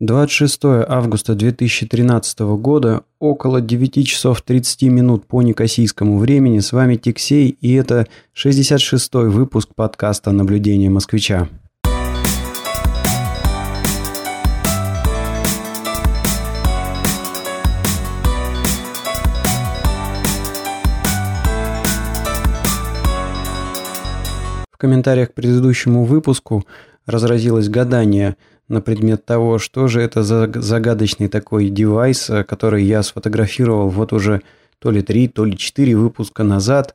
26 августа 2013 года, около 9 часов 30 минут по некосийскому времени. С вами Тиксей, и это 66-й выпуск подкаста «Наблюдение москвича». В комментариях к предыдущему выпуску разразилось гадание – на предмет того, что же это за загадочный такой девайс, э, который я сфотографировал вот уже то ли три, то ли четыре выпуска назад.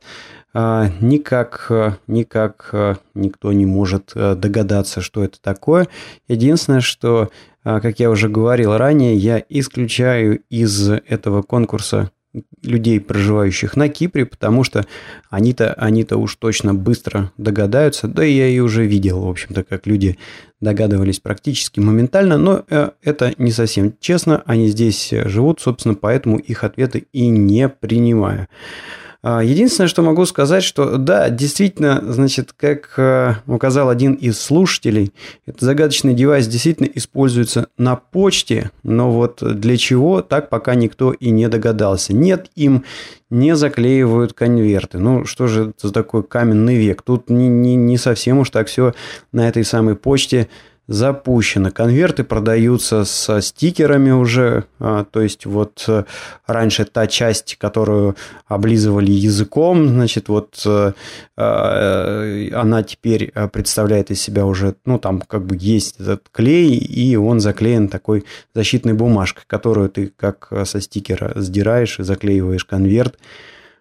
А, никак, э, никак э, никто не может догадаться, что это такое. Единственное, что, как я уже говорил ранее, я исключаю из этого конкурса людей, проживающих на Кипре, потому что они-то они -то уж точно быстро догадаются. Да и я и уже видел, в общем-то, как люди догадывались практически моментально, но э, это не совсем честно. Они здесь живут, собственно, поэтому их ответы и не принимаю. А, единственное, что могу сказать, что да, действительно, значит, как э, указал один из слушателей, этот загадочный девайс действительно используется на почте, но вот для чего, так пока никто и не догадался. Нет, им не заклеивают конверты. Ну, что же это за такой каменный век? Тут не, не, не совсем уж так все на этой самой почте запущено. Конверты продаются со стикерами уже, а, то есть вот э, раньше та часть, которую облизывали языком, значит, вот э, э, она теперь представляет из себя уже, ну, там как бы есть этот клей, и он заклеен такой защитной бумажкой, которую ты как со стикера сдираешь и заклеиваешь конверт.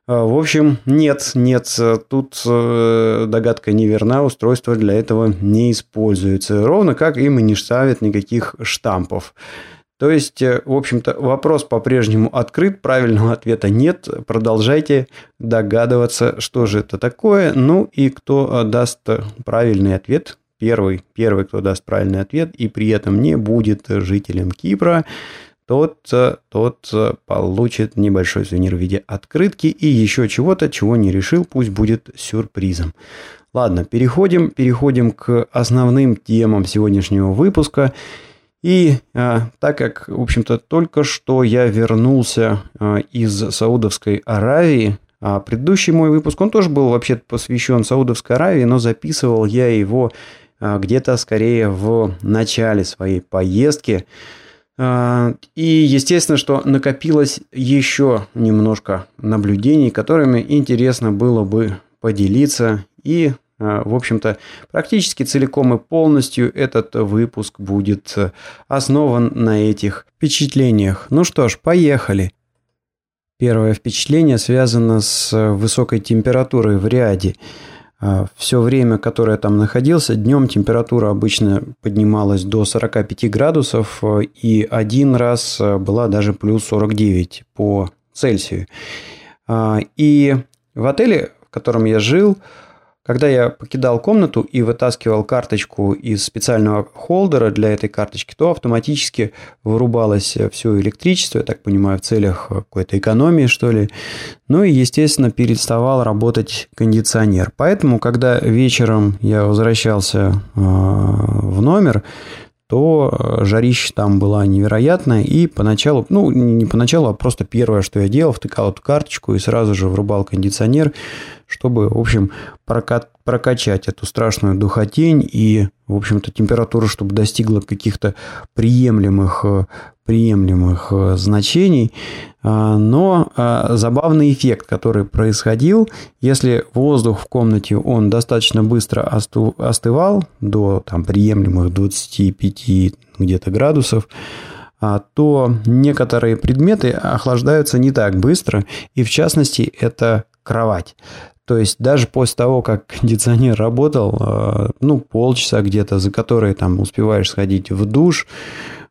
А, в общем, нет, нет, тут э, догадка неверна, устройство для этого не используется. Ровно как им и не ставят никаких штампов. То есть, э, в общем-то, вопрос по-прежнему открыт, правильного ответа нет. Продолжайте догадываться, что же это такое. Ну и кто э, даст правильный ответ, первый, первый, кто даст правильный ответ и при этом не будет жителем Кипра, тот, тот получит небольшой сувенир в виде открытки и еще чего-то, чего не решил, пусть будет сюрпризом. Ладно, переходим, переходим к основным темам сегодняшнего выпуска. И а, так как, в общем-то, только что я вернулся а, из Саудовской Аравии, а предыдущий мой выпуск, он тоже был вообще посвящен Саудовской Аравии, но записывал я его а, где-то скорее в начале своей поездки. И естественно, что накопилось еще немножко наблюдений, которыми интересно было бы поделиться. И, а, в общем-то, практически целиком и полностью этот выпуск будет основан на этих впечатлениях. Ну что ж, поехали. Первое впечатление связано с высокой температурой в ряде. А, Все время, которое я там находился, днем температура обычно поднималась до 45 градусов, э, и один раз э, была даже плюс 49 по Цельсию. А, и в отеле, в котором я жил, когда я покидал комнату и вытаскивал карточку из специального холдера для этой карточки, то автоматически вырубалось все электричество, я так понимаю, в целях какой-то экономии, что ли. Ну и, естественно, переставал работать кондиционер. Поэтому, когда вечером я возвращался э, в номер, то жарища там была невероятная. И поначалу, ну, не поначалу, а просто первое, что я делал, втыкал эту карточку и сразу же врубал кондиционер, чтобы, в общем, прокачать эту страшную духотень и, в общем-то, температуру, чтобы достигла каких-то приемлемых, приемлемых э, значений. А, но а, забавный эффект, который происходил, если воздух в комнате, он достаточно быстро остывал до там, приемлемых 25 где-то градусов, а, то некоторые предметы охлаждаются не так быстро, и в частности это кровать. То есть даже после того, как кондиционер работал, э, ну, полчаса где-то, за которые там успеваешь сходить в душ,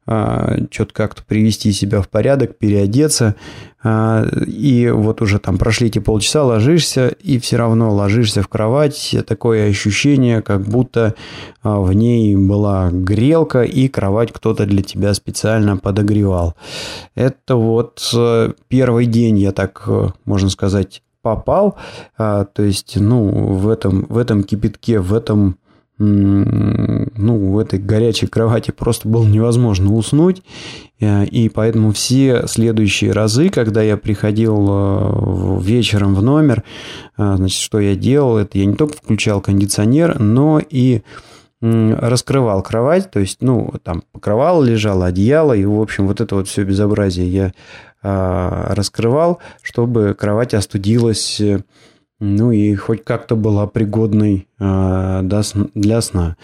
э, что-то как-то привести себя в порядок, переодеться, э, и вот уже там прошли эти полчаса, ложишься, и все равно ложишься в кровать, такое ощущение, как будто в ней была грелка, и кровать кто-то для тебя специально подогревал. Это вот первый день, я так, можно сказать, попал, а, то есть, ну, в этом, в этом кипятке, в этом ну, в этой горячей кровати просто было невозможно уснуть. Э, и поэтому все следующие разы, когда я приходил э, вечером в номер, значит, что я делал, это я не только включал кондиционер, но и раскрывал кровать, то есть, ну, там покрывало лежало, одеяло, и, в общем, вот это вот все безобразие я раскрывал, чтобы кровать остудилась, ну, и хоть как-то была пригодной а, для сна.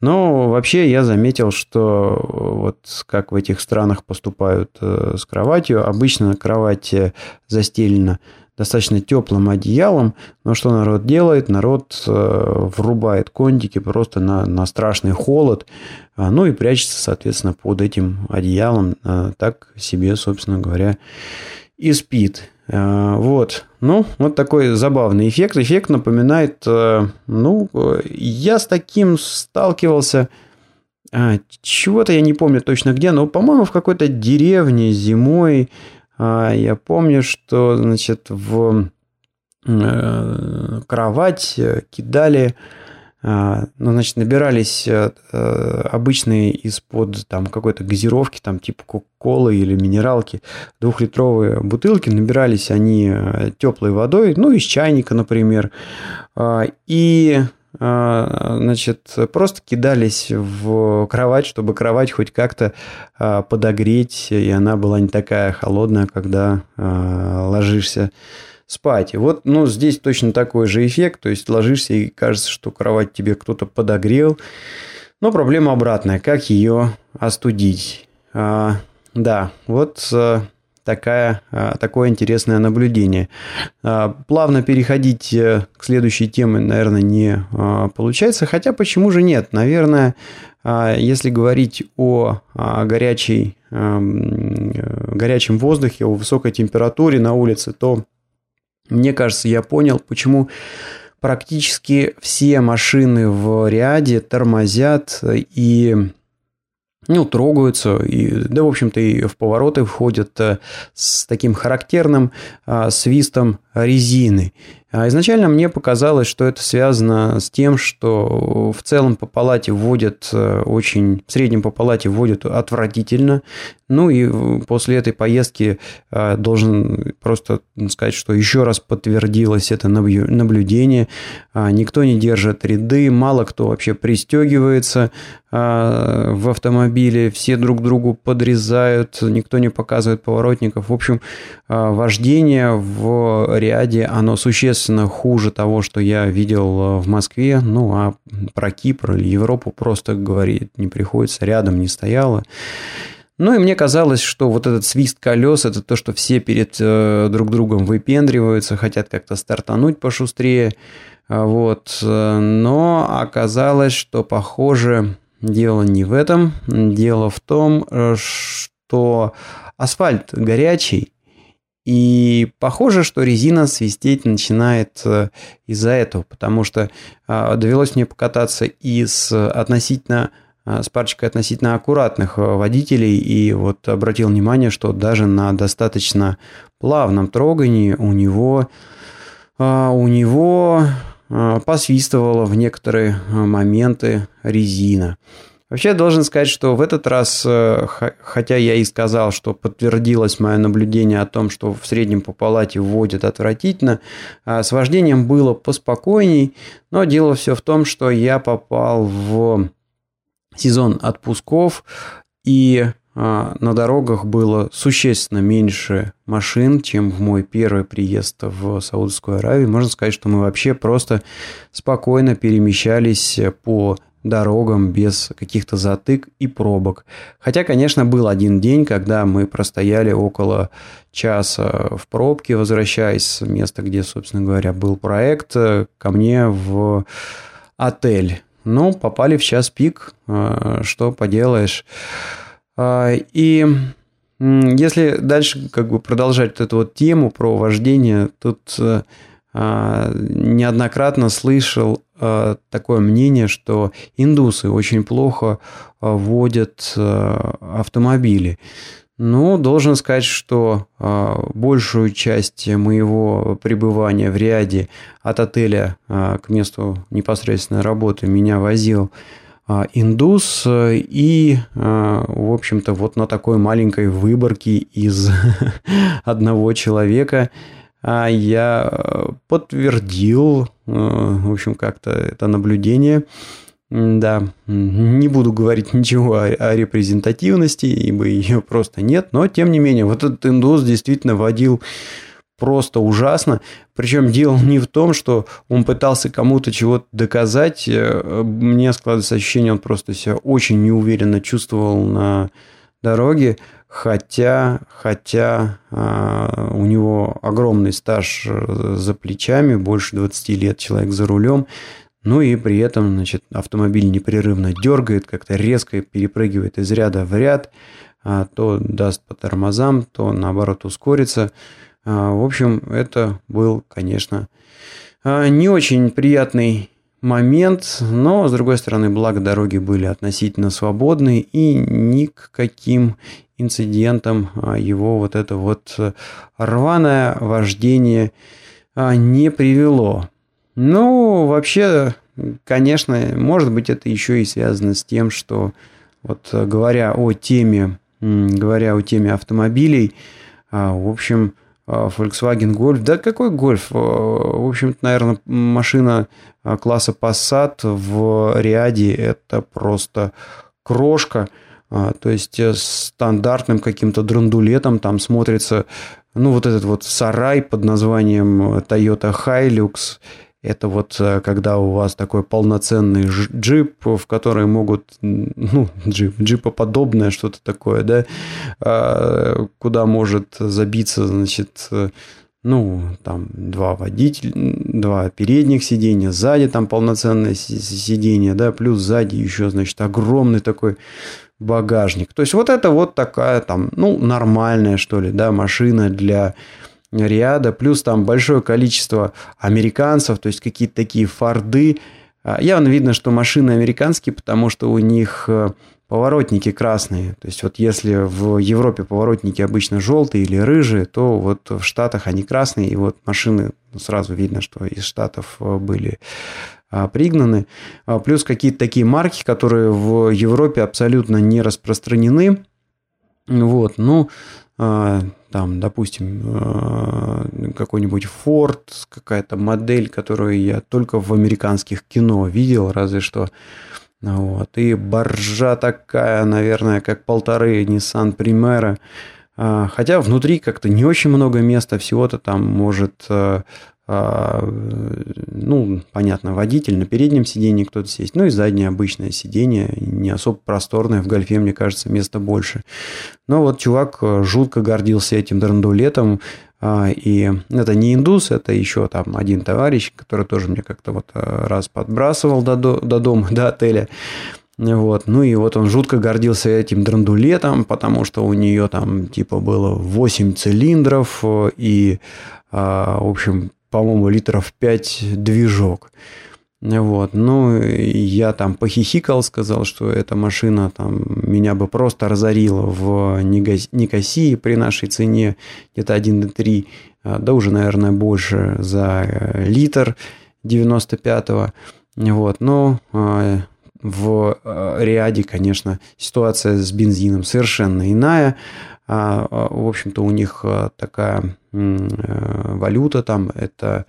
Но вообще я заметил, что вот как в этих странах поступают э, с кроватью, обычно кровать застелена достаточно теплым одеялом. Но что народ делает? Народ э, врубает кондики просто на, на страшный холод. А, ну и прячется, соответственно, под этим одеялом. А, так себе, собственно говоря, и спит. А, вот. Ну, вот такой забавный эффект. Эффект напоминает, э, ну, я с таким сталкивался чего-то я не помню точно где, но, по-моему, в какой-то деревне зимой я помню, что, значит, в э, кровать кидали, а, ну, значит, набирались э, обычные из-под там какой-то газировки, там типа кока-колы или минералки, двухлитровые бутылки, набирались они э, теплой водой, ну, из чайника, например, а, и а, значит, просто кидались в кровать, чтобы кровать хоть как-то а, подогреть, и она была не такая холодная, когда а, ложишься спать. И вот, ну, здесь точно такой же эффект, то есть ложишься и кажется, что кровать тебе кто-то подогрел, но проблема обратная, как ее остудить. Да, вот такая, а, такое интересное наблюдение. А, плавно переходить э, к следующей теме, наверное, не а, получается. Хотя почему же нет? Наверное, если говорить о горячей, горячем воздухе, о высокой температуре на улице, то мне кажется, я понял, почему практически все машины в ряде тормозят и ну, трогаются, и, да, в общем-то, и в повороты входят э, с таким характерным а, свистом резины. А изначально мне показалось, что это связано с тем, что в целом по палате вводят э, очень, в среднем по палате вводят отвратительно. Ну и после этой поездки э, должен просто сказать, что еще раз подтвердилось это наблюдение. А, никто не держит ряды, мало кто вообще пристегивается в автомобиле, все друг другу подрезают, никто не показывает поворотников. В общем, вождение в ряде, оно существенно хуже того, что я видел э, в Москве. Ну, а про Кипр или Европу просто говорить не приходится, рядом не стояло. Ну и мне казалось, что вот этот свист колес это то, что все перед э, друг другом выпендриваются, хотят как-то стартануть пошустрее. А вот. Э, но оказалось, что похоже дело не в этом. Дело в том, что асфальт горячий, и похоже, что резина свистеть начинает э, из-за этого, потому что а, довелось мне покататься и с относительно а, с парочкой относительно аккуратных э, водителей, и вот обратил внимание, что даже на достаточно плавном трогании у него, а, у него посвистывала в некоторые моменты резина. Вообще, я должен сказать, что в этот раз, э, хотя я и сказал, что подтвердилось мое наблюдение о том, что в среднем по палате вводят отвратительно, а с вождением было поспокойней, но дело все в том, что я попал в сезон отпусков, и а, на дорогах было существенно меньше машин, чем в мой первый приезд в Саудовскую Аравию. Можно сказать, что мы вообще просто спокойно перемещались по дорогам без каких-то затык и пробок. Хотя, конечно, был один день, когда мы простояли около часа в пробке, возвращаясь с места, где, собственно говоря, был проект, ко мне в отель. Но попали в час пик, э, что поделаешь. Э, и если дальше как бы продолжать вот эту вот тему про вождение, тут э, неоднократно слышал Э, такое мнение, что индусы очень плохо э, водят э, автомобили. Ну, должен сказать, что большую часть моего пребывания в Риаде от отеля к месту непосредственной работы меня возил индус и, в общем-то, вот на такой маленькой выборке из одного человека я подтвердил, в общем, как-то это наблюдение. Да, не буду говорить ничего о, о репрезентативности, ибо ее просто нет, но тем не менее, вот этот индус действительно водил просто ужасно. Причем дело не в том, что он пытался кому-то чего-то доказать. Э, мне складывается ощущение, он просто себя очень неуверенно чувствовал на дороге, хотя, хотя а, у него огромный стаж э, за плечами, больше 20 лет человек за рулем. Ну и при этом, значит, автомобиль непрерывно дергает, как-то резко перепрыгивает из ряда в ряд, а то даст по тормозам, то наоборот ускорится. А, в общем, это был, конечно, не очень приятный момент, но, с другой стороны, благо дороги были относительно свободны, и ни к каким инцидентам а, его вот это вот рваное вождение не привело. Ну, вообще, конечно, может быть, это еще и связано с тем, что вот говоря о теме, говоря о теме автомобилей, в общем, а, Volkswagen Golf. Да какой Golf? А, в общем-то, наверное, машина а, класса Passat в Риаде это просто крошка. То есть э, стандартным каким-то драндулетом там смотрится, ну, вот этот вот сарай под названием Toyota Hilux – это вот э, когда у вас такой полноценный джип, в который могут, ну, джип, джипоподобное что-то такое, да, а, куда может забиться, значит, ну, там два водителя, два передних сиденья, сзади там полноценное сиденье, да, плюс сзади еще, значит, огромный такой багажник. То есть вот это вот такая там, ну, нормальная, что ли, да, машина для ряда, плюс там большое количество американцев, то есть какие-то такие форды. А, явно видно, что машины американские, потому что у них э, поворотники красные. То есть вот если в Европе поворотники обычно желтые или рыжие, то вот в Штатах они красные, и вот машины ну, сразу видно, что из Штатов э, были а, пригнаны. А, плюс какие-то такие марки, которые в Европе абсолютно не распространены. Вот, ну, там, допустим, э, какой-нибудь Ford, какая-то модель, которую я только в американских кино видел, разве что. Вот. И боржа такая, наверное, как полторы Nissan Primera. А, хотя внутри как-то не очень много места, всего-то там может а, ну, понятно, водитель, на переднем сиденье кто-то сесть, ну и заднее обычное сиденье, не особо просторное, в гольфе, мне кажется, места больше. Но вот чувак э, жутко гордился этим драндулетом, а, и это не индус, это еще там один товарищ, который тоже мне как-то вот э, раз подбрасывал до, до дома, до отеля. Вот. Ну и вот он жутко гордился этим драндулетом, потому что у нее там типа было 8 цилиндров э, и, а, в общем, по-моему, литров 5 движок. Вот. Ну, я там похихикал, сказал, что эта машина там меня бы просто разорила в Никосии при нашей цене где-то 1,3, а, да уже, наверное, больше за э, литр 95-го. Вот. Но а, в э, Риаде, конечно, ситуация с бензином совершенно иная. А, а, в общем-то, у них а, такая э, валюта там, это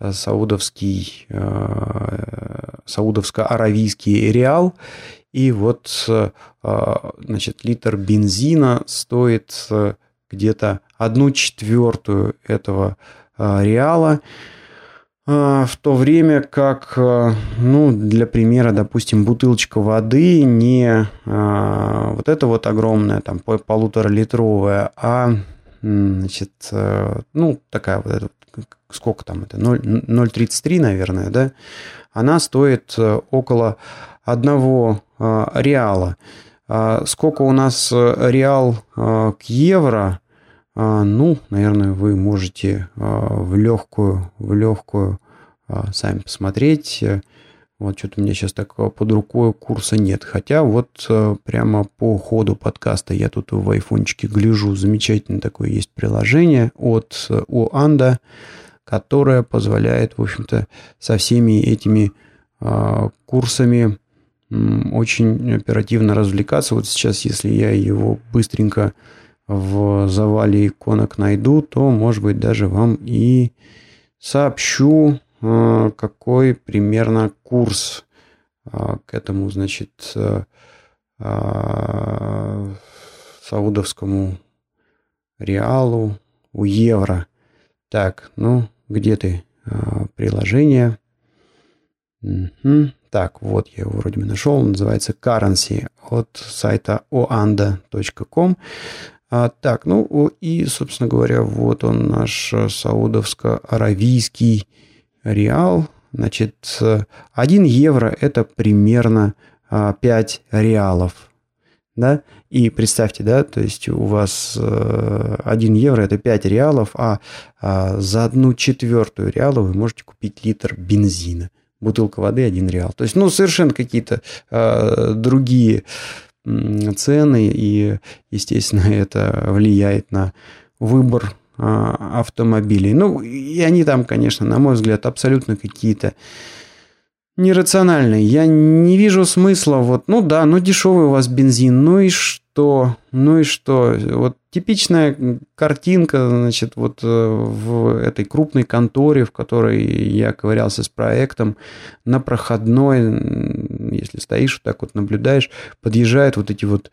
саудовский, саудовско-аравийский реал. И вот, значит, литр бензина стоит где-то одну четвертую этого реала. А, в то время как, э, ну, для примера, допустим, бутылочка воды не а, вот это вот огромная, там, полуторалитровая, а, значит, ну, такая вот эта, сколько там это, 0,33, наверное, да, она стоит около одного реала. А сколько у нас реал к евро – а, ну, наверное, вы можете а, в легкую, в легкую а, сами посмотреть. Вот что-то у меня сейчас такого под рукой курса нет. Хотя вот прямо по ходу подкаста я тут в айфончике гляжу. Замечательное такое есть приложение от Уанда, которое позволяет, в общем-то, со всеми этими курсами очень оперативно развлекаться. Вот сейчас, если я его быстренько в завале иконок найду, то, может быть, даже вам и сообщу, э, какой примерно курс э, к этому, значит, э, саудовскому реалу у евро. Так, ну, где ты? Приложение. Угу. Так, вот я его вроде бы нашел. Он называется Currency от сайта oanda.com. А, так, ну и, собственно говоря, вот он наш саудовско-аравийский реал. Значит, 1 евро – это примерно 5 а, реалов. Да? И представьте, да, то есть у вас 1 э, евро – это 5 реалов, а, а за одну четвертую реала вы можете купить литр бензина. Бутылка воды – 1 реал. То есть, ну, совершенно какие-то э, другие цены, и, естественно, это влияет на выбор а, автомобилей. Ну, и они там, конечно, на мой взгляд, абсолютно какие-то нерациональные. Я не вижу смысла, вот, ну да, ну дешевый у вас бензин, ну и что? Ну и что? Вот типичная картинка, значит, вот э, в этой крупной конторе, в которой я ковырялся с проектом, на проходной, если стоишь, вот так вот наблюдаешь, подъезжают вот эти вот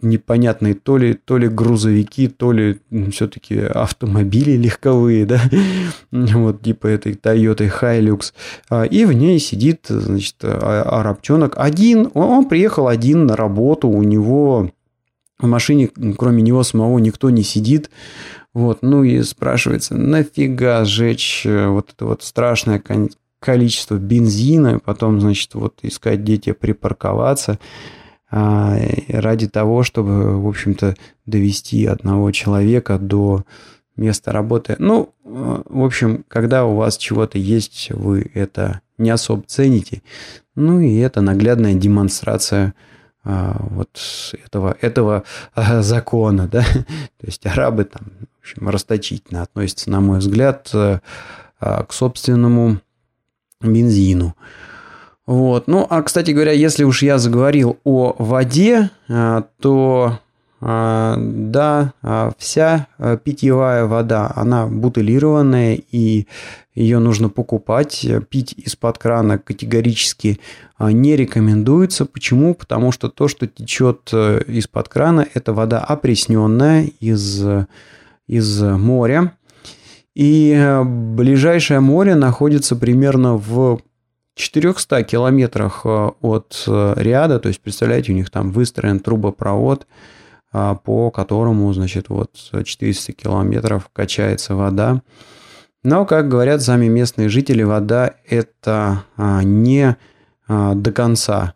непонятные то ли, то ли грузовики, то ли все-таки автомобили легковые, да, вот типа этой Toyota Hilux, а, и в ней сидит, значит, а, арабчонок один, он приехал один на работу, у него в машине, кроме него самого, никто не сидит. Вот, ну и спрашивается, нафига сжечь э, вот это вот страшное количество бензина, потом, значит, вот искать где припарковаться? а, ради того, чтобы, в общем-то, довести одного человека до места работы. Ну, в общем, когда у вас чего-то есть, вы это не особо цените. Ну и это наглядная демонстрация а, вот этого, этого а, закона, да, то есть арабы там, в общем, расточительно относятся, на мой взгляд, а, к собственному бензину. Вот. Ну, а, кстати говоря, если уж я заговорил о воде, то а, да, а, вся а, питьевая вода, она бутылированная, и ее нужно покупать. Пить из-под крана категорически не рекомендуется. Почему? Потому что то, что течет э, из-под крана, это вода опресненная из, из моря. И э, ближайшее море находится примерно в 400 километрах э, от Риада. То есть, представляете, у них там выстроен трубопровод – а, по которому, значит, вот 400 километров качается вода. Но, как говорят сами местные жители, вода это а, не а, до конца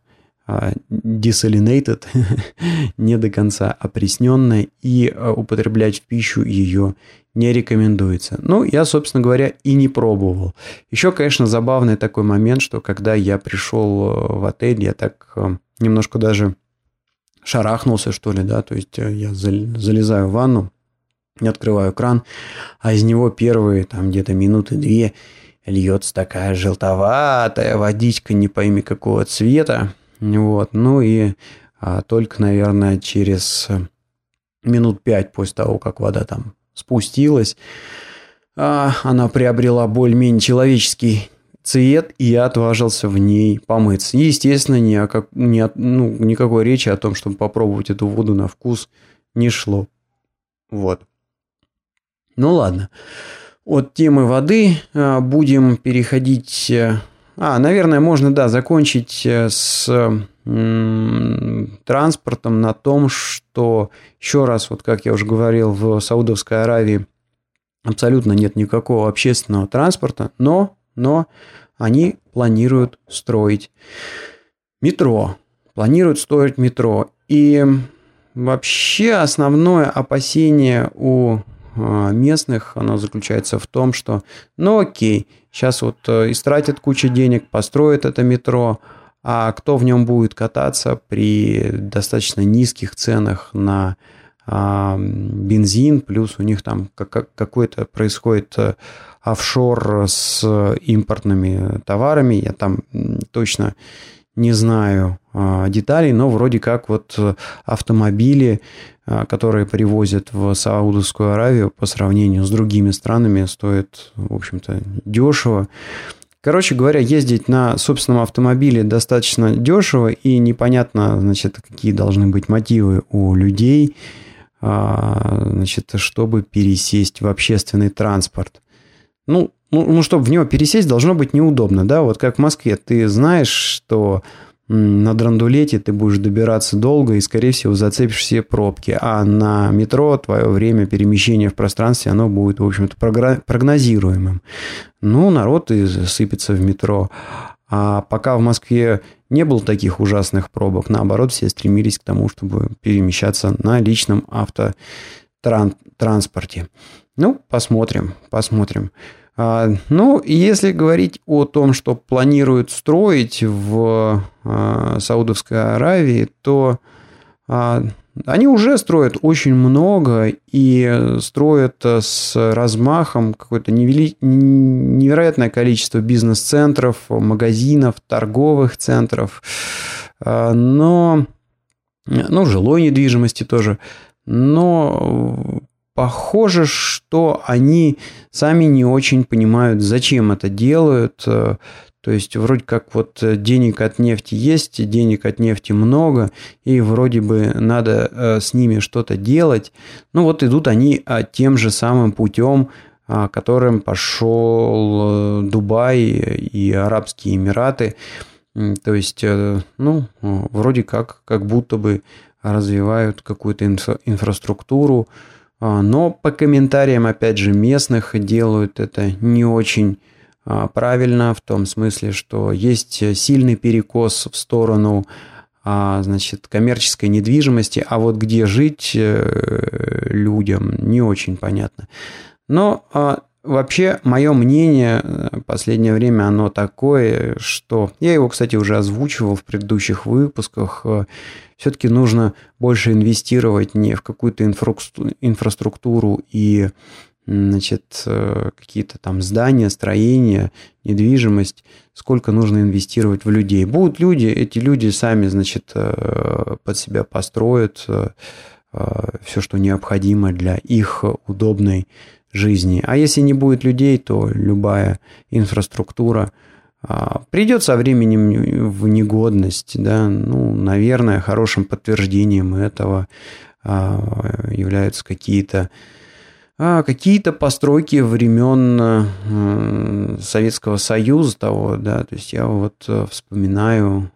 desalinated, не до конца опресненная, и употреблять в пищу ее не рекомендуется. Ну, я, собственно говоря, и не пробовал. Еще, конечно, забавный такой момент, что когда я пришел э, в отель, я так э, немножко даже шарахнулся, что ли, да, то есть э, я залезаю в ванну, открываю кран, а из него первые там где-то минуты две льется такая желтоватая водичка, не пойми какого цвета, вот, ну и а, только, наверное, через минут пять после того, как вода там спустилась, а, она приобрела более-менее человеческий цвет, и я отважился в ней помыться. Естественно, ни о как, ни о, ну, никакой речи о том, чтобы попробовать эту воду на вкус, не шло. Вот. Ну ладно. От темы воды а, будем переходить... Э, а, наверное, можно, да, закончить э, с транспортом на том, что, еще раз, вот как я уже говорил, в Саудовской Аравии абсолютно нет никакого общественного транспорта, но но они планируют строить метро. Планируют строить метро. И вообще основное опасение у а, местных, оно заключается в том, что, ну окей, сейчас вот э, истратят кучу денег, построят это метро, а кто в нем будет кататься при достаточно низких ценах на а, бензин, плюс у них там какой-то происходит э, офшор с импортными товарами. Я там точно не знаю а, деталей, но вроде как вот автомобили, а, которые привозят в Саудовскую Аравию по сравнению с другими странами, стоят, в общем-то, дешево. Короче говоря, ездить на собственном автомобиле достаточно дешево и непонятно, значит, какие должны быть мотивы у людей, а, значит, чтобы пересесть в общественный транспорт. Ну, ну, ну, чтобы в него пересесть, должно быть неудобно, да, вот как в Москве. Ты знаешь, что на драндулете ты будешь добираться долго и, скорее всего, зацепишь все пробки. А на метро твое время перемещения в пространстве, оно будет, в общем-то, прогнозируемым. Ну, народ и сыпется в метро. А пока в Москве не было таких ужасных пробок, наоборот, все стремились к тому, чтобы перемещаться на личном автотранспорте. Ну, посмотрим, посмотрим. А, ну, если говорить о том, что планируют строить в а, Саудовской Аравии, то а, они уже строят очень много и строят с размахом какое-то невероятное количество бизнес-центров, магазинов, торговых центров, но, ну, жилой недвижимости тоже. Но похоже, что они сами не очень понимают, зачем это делают. Э, то есть вроде как вот денег от нефти есть, денег от нефти много, и вроде бы надо э, с ними что-то делать. Ну вот идут они а, тем же самым путем, а, которым пошел э, Дубай и Арабские Эмираты. То есть, ну, вроде как, как будто бы развивают какую-то инфраструктуру, а, но по комментариям, опять же, местных делают это не очень а, правильно, в том смысле, что есть сильный перекос в сторону а, значит, коммерческой недвижимости, а вот где жить э, людям не очень понятно. Но Вообще, мое мнение в э, последнее время, оно такое, что... Я его, кстати, уже озвучивал в предыдущих выпусках. Э, Все-таки нужно больше инвестировать не в какую-то инфраструктуру и значит, э, какие-то там здания, строения, недвижимость, сколько нужно инвестировать в людей. Будут люди, эти люди сами, значит, под себя построят все, что необходимо для их удобной жизни. А если не будет людей, то любая инфраструктура придет со временем в негодность. Да? Ну, наверное, хорошим подтверждением этого а, являются какие-то а, какие-то постройки времен Советского Союза того, да, то есть я вот э, вспоминаю,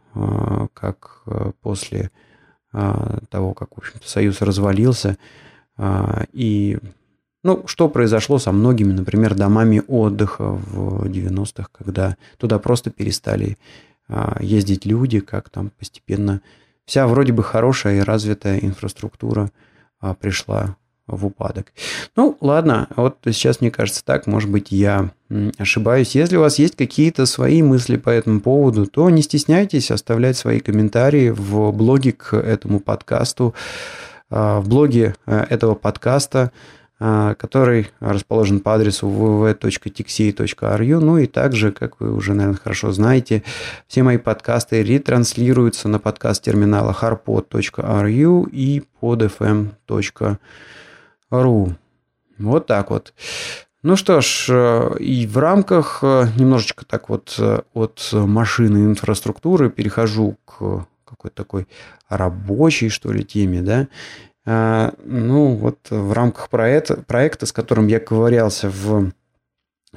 как э, после того, как, в общем-то, Союз развалился, и ну, что произошло со многими, например, домами отдыха в 90-х, когда туда просто перестали а, ездить люди, как там постепенно вся вроде бы хорошая и развитая инфраструктура а, пришла в упадок. Ну, ладно, вот сейчас мне кажется так, может быть, я ошибаюсь. Если у вас есть какие-то свои мысли по этому поводу, то не стесняйтесь оставлять свои комментарии в блоге к этому подкасту. А, в блоге э, этого подкаста который расположен по адресу www.tixey.ru. Ну и также, как вы уже, наверное, хорошо знаете, все мои подкасты ретранслируются на подкаст-терминала harpod.ru и podfm.ru. Вот так вот. Ну что ж, э, и в рамках э, немножечко так вот э, от машины инфраструктуры перехожу к какой-то такой рабочей, что ли, теме, да, а, ну, вот в рамках проекта, проекта, с которым я ковырялся в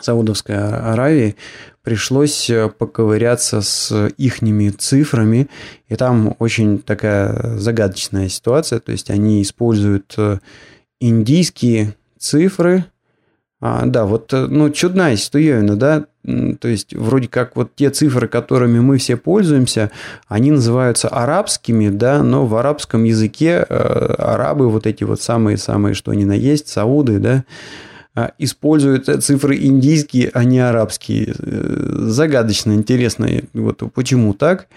Саудовской Аравии, пришлось э, поковыряться с ихними цифрами, и там очень такая загадочная ситуация, то есть они используют э, индийские цифры, а, да, вот, э, ну, чудная ситуевина, да, то есть вроде как вот те цифры, которыми мы все пользуемся, они называются арабскими, да, но в арабском языке э, арабы, вот эти вот самые-самые, что ни на есть, сауды, да, э, используют цифры индийские, а не арабские. Э, загадочно, интересно, вот почему так.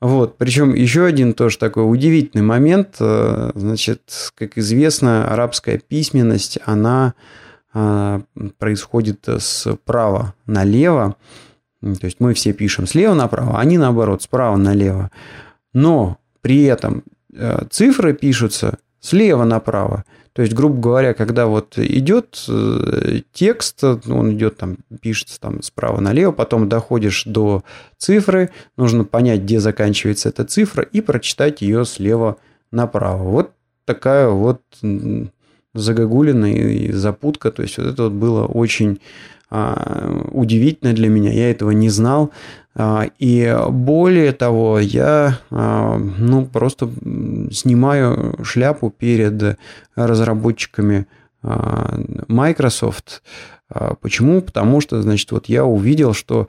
Вот, причем еще один тоже такой удивительный момент, э, значит, как известно, арабская письменность, она а, происходит справа налево. То есть мы все пишем слева направо, они наоборот, справа налево. Но при этом э, цифры пишутся слева направо. То есть, грубо говоря, когда вот идет э, текст, он идет там, пишется там справа налево, потом доходишь до цифры, нужно понять, где заканчивается эта цифра, и прочитать ее слева направо. Вот такая вот загогулина и запутка. То есть, вот это вот было очень а, удивительно для меня. Я этого не знал. А, и более того, я а, ну, просто снимаю шляпу перед разработчиками а, Microsoft. Почему? Потому что, значит, вот я увидел, что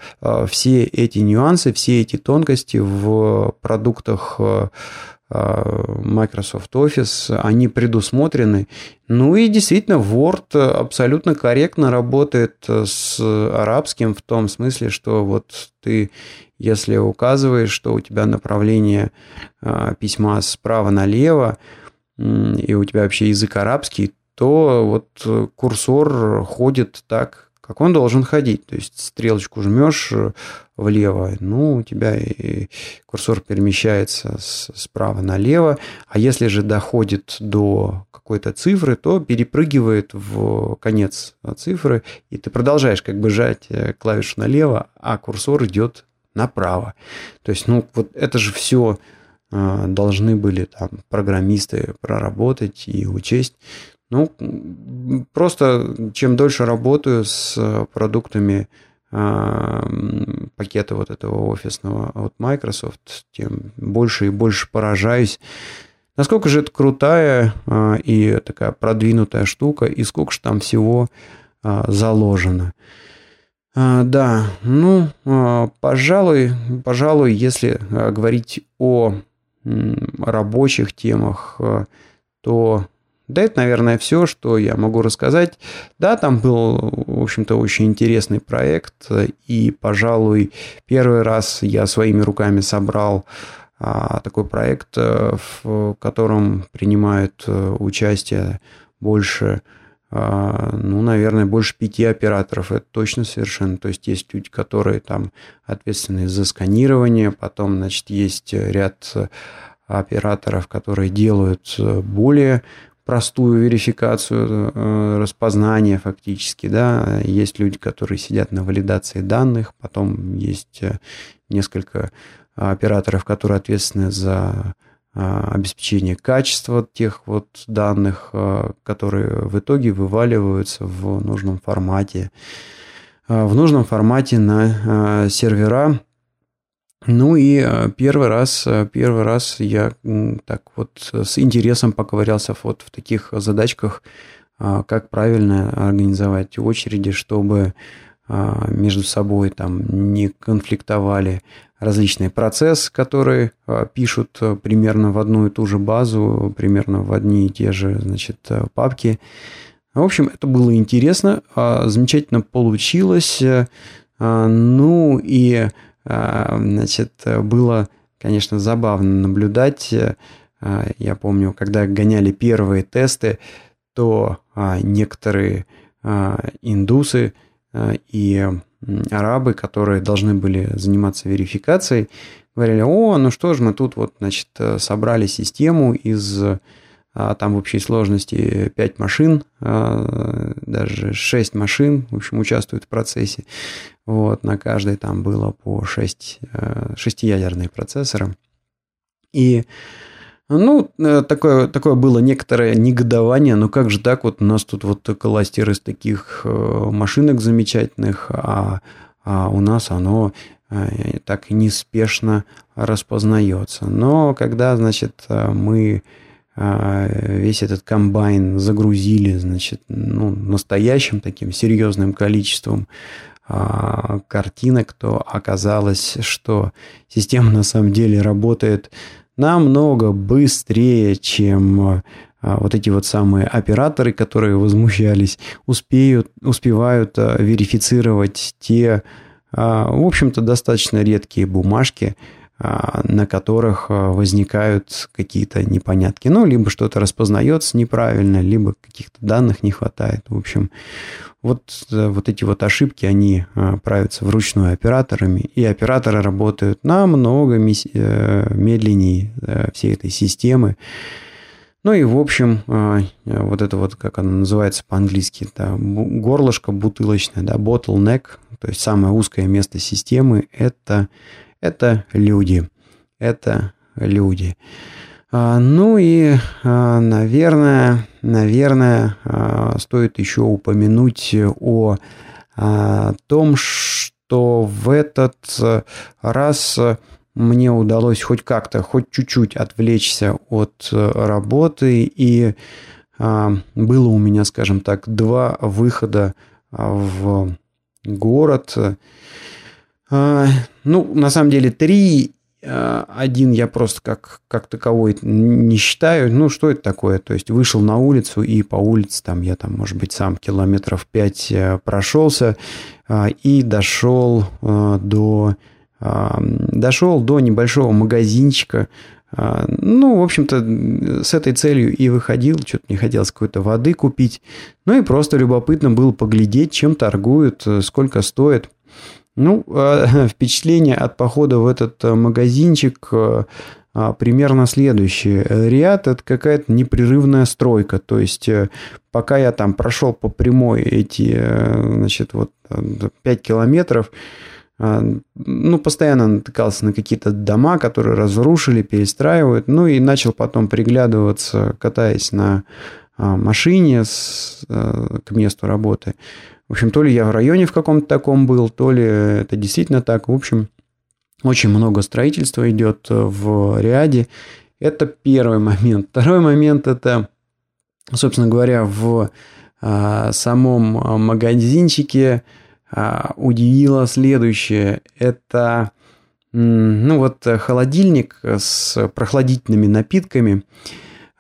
все эти нюансы, все эти тонкости в продуктах Microsoft Office, они предусмотрены. Ну и действительно, Word абсолютно корректно работает с арабским в том смысле, что вот ты, если указываешь, что у тебя направление а, письма справа налево, и у тебя вообще язык арабский, то вот курсор ходит так, как он должен ходить. То есть стрелочку жмешь э, влево, ну, у тебя и курсор перемещается справа налево. А если же доходит до какой-то цифры, то перепрыгивает в конец цифры, и ты продолжаешь как бы жать э, клавишу налево, а курсор идет направо. То есть, ну, вот это же все э, должны были там программисты проработать и учесть. Ну, просто чем дольше работаю с продуктами а, пакета вот этого офисного от Microsoft, тем больше и больше поражаюсь, насколько же это крутая а, и такая продвинутая штука, и сколько же там всего а, заложено. Да, ну, пожалуй, пожалуй, если говорить о рабочих темах, то да, это, наверное, все, что я могу рассказать. Да, там был, в общем-то, очень интересный проект. И, пожалуй, первый раз я своими руками собрал а, такой проект, э, в котором принимают э, участие больше, а, ну, наверное, больше пяти операторов. Это точно совершенно. То есть есть люди, которые там ответственны за сканирование, потом, значит, есть ряд операторов, которые делают э, более простую верификацию э, распознания фактически, да, есть люди, которые сидят на валидации данных, потом есть э, несколько операторов, которые ответственны за э, обеспечение качества тех вот данных, которые в итоге вываливаются в нужном формате, в нужном формате на сервера ну и э, первый раз, э, первый раз я так вот с интересом поковырялся вот в таких задачках, а, как правильно организовать очереди, чтобы а, между собой там не конфликтовали различные процессы, которые а, пишут э, примерно в одну и ту же базу, примерно в одни и те же, значит, папки. В общем, это было интересно, замечательно получилось. Ну и значит, было, конечно, забавно наблюдать. А, я помню, когда гоняли первые тесты, то а, некоторые индусы и арабы, которые должны были заниматься верификацией, говорили, о, ну что ж, мы тут вот, значит, собрали систему из там в общей сложности 5 машин, даже 6 машин, в общем, участвуют в процессе. Вот, на каждой там было по 6 э, шестиядерные процессоры. И ну, э, такое, такое было некоторое негодование, но как же так, вот у нас тут вот кластер из таких э, машинок замечательных, а, а у нас оно так неспешно распознается. Но когда, значит, мы весь этот комбайн загрузили, значит, ну, настоящим таким серьезным количеством а, картинок, то оказалось, что система на самом деле работает намного быстрее, чем а, вот эти вот самые операторы, которые возмущались, успеют, успевают а, верифицировать те, в общем-то, достаточно редкие бумажки, на которых возникают какие-то непонятки. Ну, либо что-то распознается неправильно, либо каких-то данных не хватает. В общем, вот, вот эти вот ошибки, они правятся вручную операторами, и операторы работают намного медленнее всей этой системы. Ну и, в общем, а, вот это вот, как оно называется по-английски, да, горлышко бутылочное, да, bottleneck, то есть самое узкое место системы, это, это люди. Это люди. А, ну и, а, наверное, наверное, стоит еще упомянуть о том, что в этот раз мне удалось хоть как-то, хоть чуть-чуть отвлечься от работы. И а, было у меня, скажем так, два выхода а, в город. А, ну, на самом деле, три. Один я просто как, как таковой не считаю. Ну, что это такое? То есть, вышел на улицу, и по улице там я там, может быть, сам километров пять э, прошелся и дошел до дошел до небольшого магазинчика. А, ну, в общем-то, с этой целью и выходил. Что-то мне хотелось какой-то воды купить. Ну и просто любопытно было поглядеть, чем торгуют, э, сколько стоит. Ну, а, впечатление от похода в этот э, магазинчик э, а, примерно следующее. Ряд – это какая-то непрерывная стройка. То есть, пока я там прошел по прямой эти, значит, вот 5 километров, ну, постоянно натыкался на какие-то дома, которые разрушили, перестраивают. Ну, и начал потом приглядываться, катаясь на а, машине с, э, к месту работы. В общем, то ли я в районе в каком-то таком был, то ли это действительно так. В общем, очень много строительства идет в ряде. Это первый момент. Второй момент – это, собственно говоря, в а, самом магазинчике – а, удивило следующее. Это ну вот холодильник с прохладительными напитками.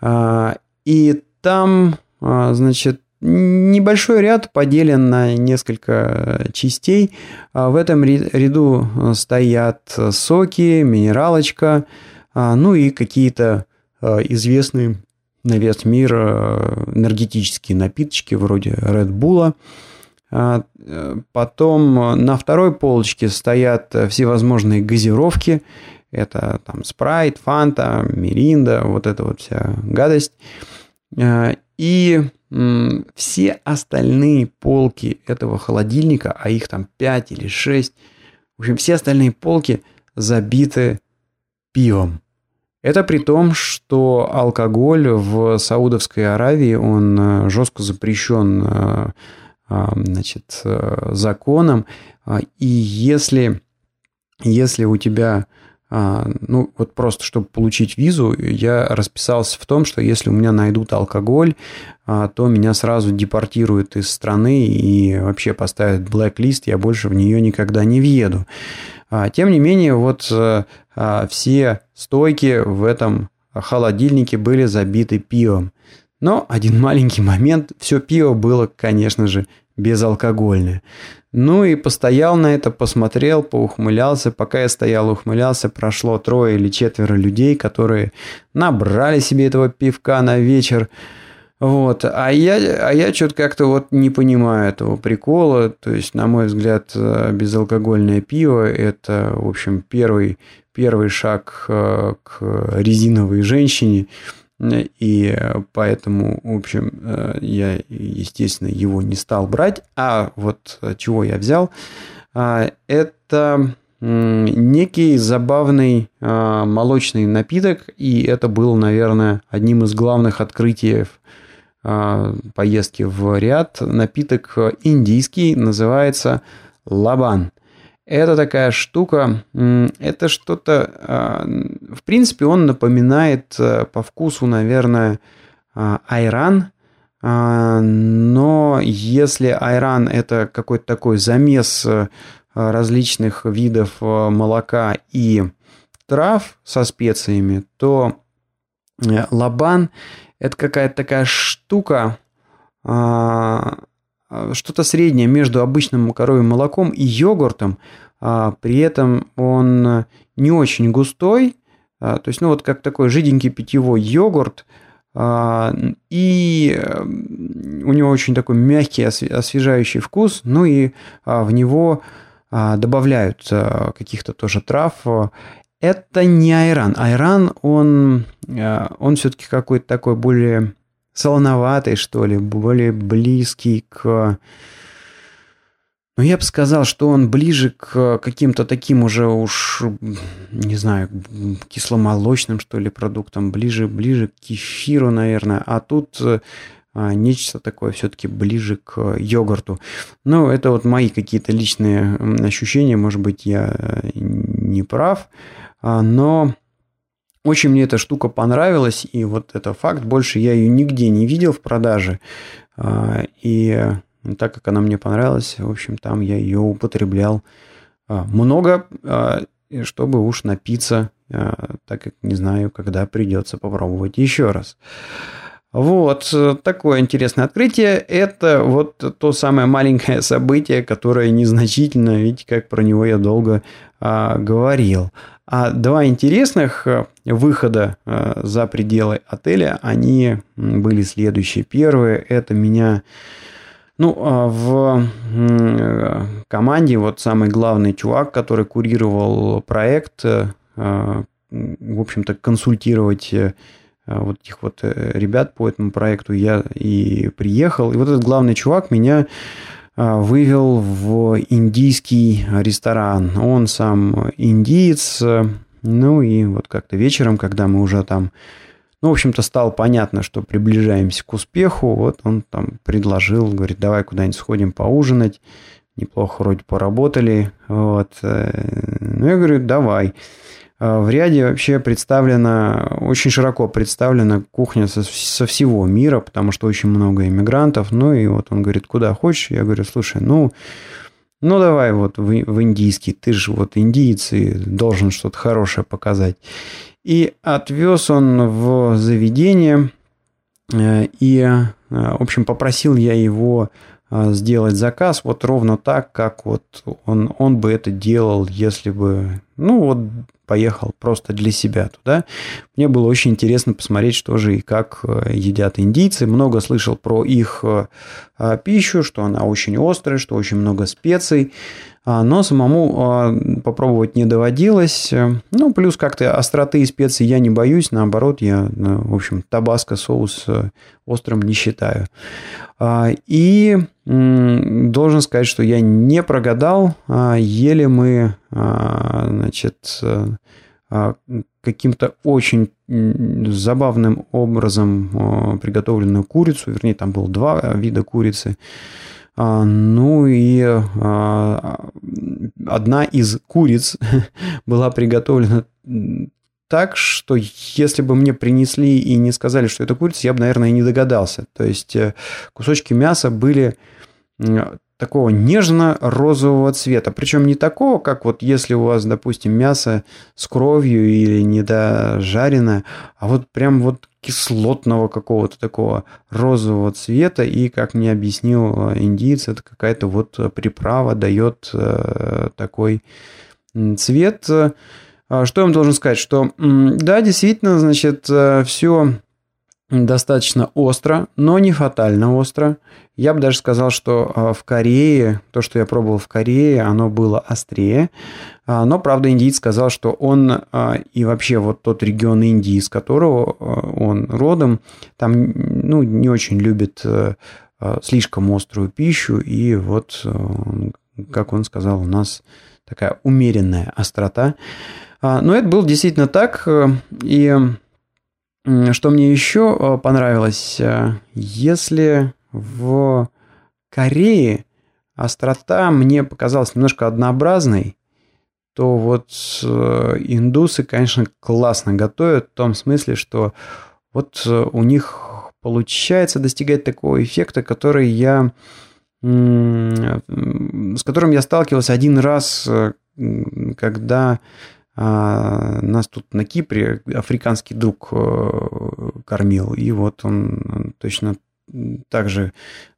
А, и там, а, значит, небольшой ряд поделен на несколько частей. В этом ряду стоят соки, минералочка, ну и какие-то известные на весь мир энергетические напиточки вроде Red Bull. А, э, потом на второй полочке стоят всевозможные газировки. Это там спрайт, фанта, миринда, вот эта вот вся гадость. И все остальные полки этого холодильника, а их там 5 или 6, в общем, все остальные полки забиты пивом. Это при том, что алкоголь в Саудовской Аравии, он э, жестко запрещен э, а, значит, э, законом. А, и если, если у тебя ну, вот просто, чтобы получить визу, я расписался в том, что если у меня найдут алкоголь, то меня сразу депортируют из страны и вообще поставят блэк-лист, я больше в нее никогда не въеду. Тем не менее, вот э, все стойки в этом холодильнике были забиты пивом. Но один маленький момент, все пиво было, конечно же, безалкогольное. Ну и постоял на это, посмотрел, поухмылялся. Пока я стоял ухмылялся, прошло трое или четверо людей, которые набрали себе этого пивка на вечер. Вот. А я, а я что-то как-то вот не понимаю этого прикола. То есть, на мой взгляд, безалкогольное пиво – это, в общем, первый, первый шаг э, к резиновой женщине – и поэтому, в общем, э, я, естественно, его не стал брать. А вот чего я взял, а, это некий забавный а, молочный напиток, и это был, наверное, одним из главных открытий а, поездки в ряд. Напиток индийский, называется лабан. Это такая штука, это что-то, а, в принципе, он напоминает э, по вкусу, наверное, а, айран, а, но если айран это какой-то такой замес э, различных видов э, молока и трав со специями, то лабан это какая-то такая штука, что-то среднее между обычным коровьим молоком и йогуртом. А при этом он не очень густой, а, то есть, ну, вот как такой жиденький питьевой йогурт, а, и у него очень такой мягкий, освежающий вкус, ну и в него добавляют каких-то тоже трав. Это не айран. Айран, он, он все-таки какой-то такой более солоноватый, что ли, более близкий к но я бы сказал, что он ближе к каким-то таким уже уж, не знаю, кисломолочным, что ли, продуктам, ближе, ближе к кефиру, наверное. А тут а, нечто такое все-таки ближе к йогурту. Ну, это вот мои какие-то личные ощущения, может быть, я э, не прав, а, но очень мне эта штука понравилась, и вот это факт, больше я ее нигде не видел в продаже. А, и ну, так как она мне понравилась, в общем, там я ее употреблял а, много, а, чтобы уж напиться, а, так как не знаю, когда придется попробовать еще раз. Вот, такое интересное открытие. Это вот то самое маленькое событие, которое незначительно, видите, как про него я долго а, говорил. А два интересных выхода а, за пределы отеля, они были следующие. Первое, это меня ну, а в команде вот самый главный чувак, который курировал проект, э, в общем-то, консультировать э, вот этих вот э, ребят по этому проекту я и приехал. И вот этот главный чувак меня вывел в индийский ресторан. Он сам индиец. Ну и вот как-то вечером, когда мы уже там ну, в общем-то, стало понятно, что приближаемся к успеху. Вот он там предложил, говорит, давай куда-нибудь сходим поужинать. Неплохо вроде поработали. Вот. Ну, я говорю, давай. А в ряде вообще представлена, очень широко представлена кухня со, со всего мира, потому что очень много иммигрантов. Ну и вот он говорит, куда хочешь. Я говорю, слушай, ну, ну давай вот в, в индийский, ты же вот индиец и должен что-то хорошее показать. И отвез он в заведение. Э, и, э, в общем, попросил я его э, сделать заказ вот ровно так, как вот он, он бы это делал, если бы, ну вот, поехал просто для себя туда. Мне было очень интересно посмотреть, что же и как едят индийцы. Много слышал про их пищу, что она очень острая, что очень много специй. А, но самому а, попробовать не доводилось. Ну, плюс как-то остроты и специй я не боюсь, наоборот, я, в общем, табаско соус э, острым не считаю. А, и должен сказать, что я не прогадал, ели мы, значит, э, каким-то очень забавным образом приготовленную курицу, вернее, там было два вида курицы, а, ну и а, одна из куриц была приготовлена так, что если бы мне принесли и не сказали, что это курица, я бы, наверное, не догадался. То есть э, кусочки мяса были такого нежно-розового цвета. Причем не такого, как вот если у вас, допустим, мясо с кровью или недожаренное, а вот прям вот кислотного какого-то такого розового цвета. И, как мне объяснил э, индиец, это какая-то вот приправа дает э, такой цвет. А что я вам должен сказать? Что да, действительно, значит, э, все достаточно остро, но не фатально остро. Я бы даже сказал, что а, в Корее, то, что я пробовал в Корее, оно было острее. А, но, правда, индиец сказал, что он а, и вообще вот тот регион Индии, из которого он родом, там ну, не очень любит слишком острую пищу. И вот, как он сказал, у нас такая умеренная острота. Но это было действительно так. И что мне еще э, понравилось, э, если в Корее острота мне показалась немножко однообразной, то вот э, индусы, конечно, классно готовят в том смысле, что вот у них получается достигать такого эффекта, который я с которым я сталкивался один раз, когда а, нас тут на Кипре африканский друг э, кормил, и вот он точно также,